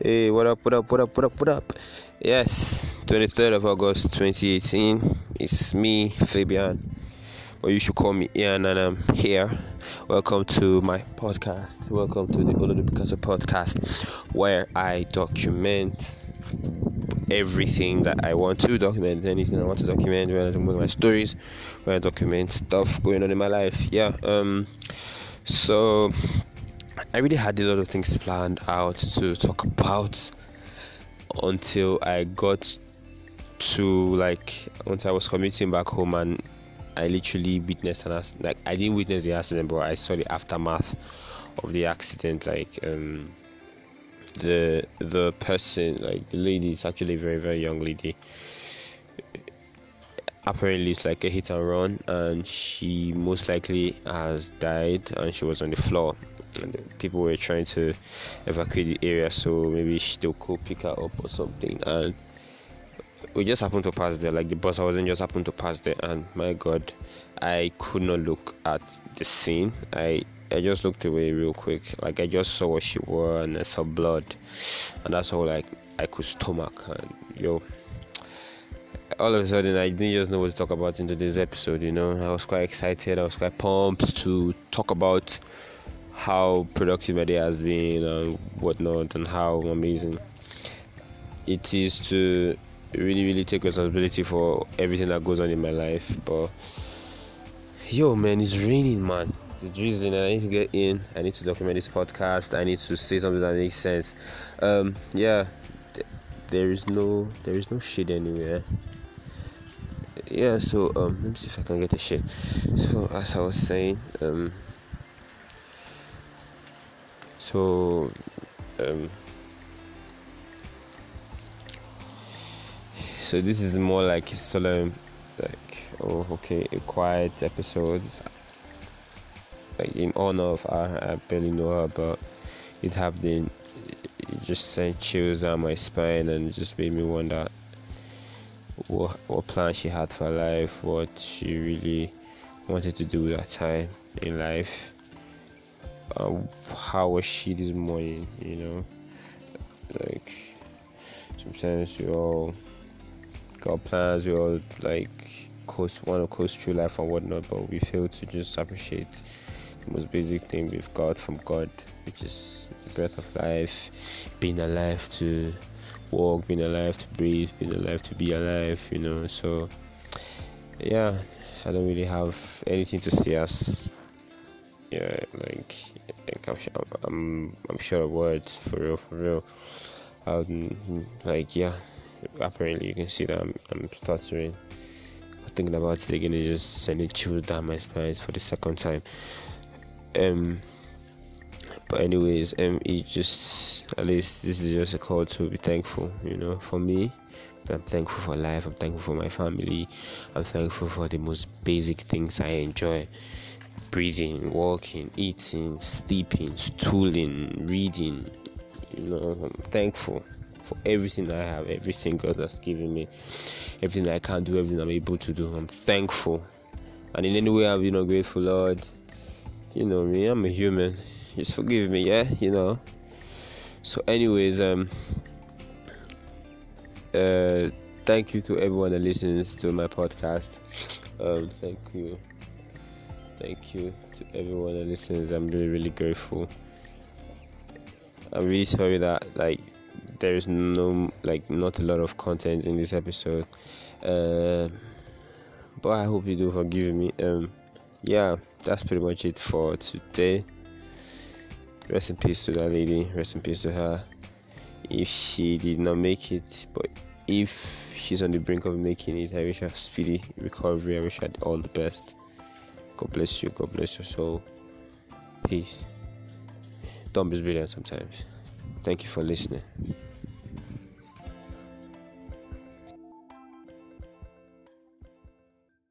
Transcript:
Hey, what up, what up, what up, what up, what up? Yes, 23rd of August 2018. It's me, Fabian. Or you should call me Ian, and I'm here. Welcome to my podcast. Welcome to the Olodo Picasso podcast, where I document everything that I want to document, anything I want to document, where I document my stories, where I document stuff going on in my life. Yeah, um, so I really had a lot of things planned out to talk about until I got to like once I was commuting back home and I literally witnessed an accident. Like I didn't witness the accident, but I saw the aftermath of the accident. Like um, the the person, like the lady, is actually a very very young lady. Apparently, it's like a hit and run, and she most likely has died, and she was on the floor people were trying to evacuate the area so maybe they'll go pick her up or something. And we just happened to pass there like the bus i wasn't just happened to pass there and my god i could not look at the scene. I i just looked away real quick like i just saw what she wore and i saw blood and that's all like i could stomach. And yo all of a sudden I didn't just know what to talk about in today's episode, you know. I was quite excited, I was quite pumped to talk about how productive my day has been and whatnot, and how amazing it is to really, really take responsibility for everything that goes on in my life. But yo, man, it's raining, man. It's drizzling, I need to get in. I need to document this podcast. I need to say something that makes sense. Um, yeah, th- there is no, there is no shade anywhere yeah so um let me see if i can get a shade so as i was saying um so um, so this is more like a solemn like oh okay a quiet episode like in honor of her i barely know her but it been it just sent chills down my spine and just made me wonder what what plan she had for life what she really wanted to do that time in life uh, how was she this morning you know? Like sometimes we all got plans we all like coast want to coast through life and whatnot but we fail to just appreciate the most basic thing we've got from god which is the breath of life being alive to walk being alive to breathe being alive to be alive you know? So yeah i don't really have anything to say as yeah like I'm, I'm, I'm sure of words for real, for real. Um, like yeah, apparently you can see that I'm, I'm stuttering. Thinking about it again is just sending chills down my spine for the second time. Um, but anyways, um, it just at least this is just a call to be thankful. You know, for me, I'm thankful for life. I'm thankful for my family. I'm thankful for the most basic things I enjoy breathing, walking, eating, sleeping, stooling, reading. You know, I'm thankful for everything I have, everything God has given me, everything I can do, everything I'm able to do. I'm thankful. And in any way I've been ungrateful, Lord, you know me, I'm a human. Just forgive me, yeah, you know. So, anyways, um, uh, thank you to everyone that listens to my podcast. Um, thank you thank you to everyone that listens. I'm really, really grateful. I'm really sorry that like there is no like not a lot of content in this episode. Uh, but I hope you do forgive me. Um, yeah, that's pretty much it for today. Rest in peace to that lady. Rest in peace to her. If she did not make it, but if she's on the brink of making it, I wish her speedy recovery. I wish her all the best. God bless you. God bless your soul. Peace. Don't brilliant sometimes. Thank you for listening.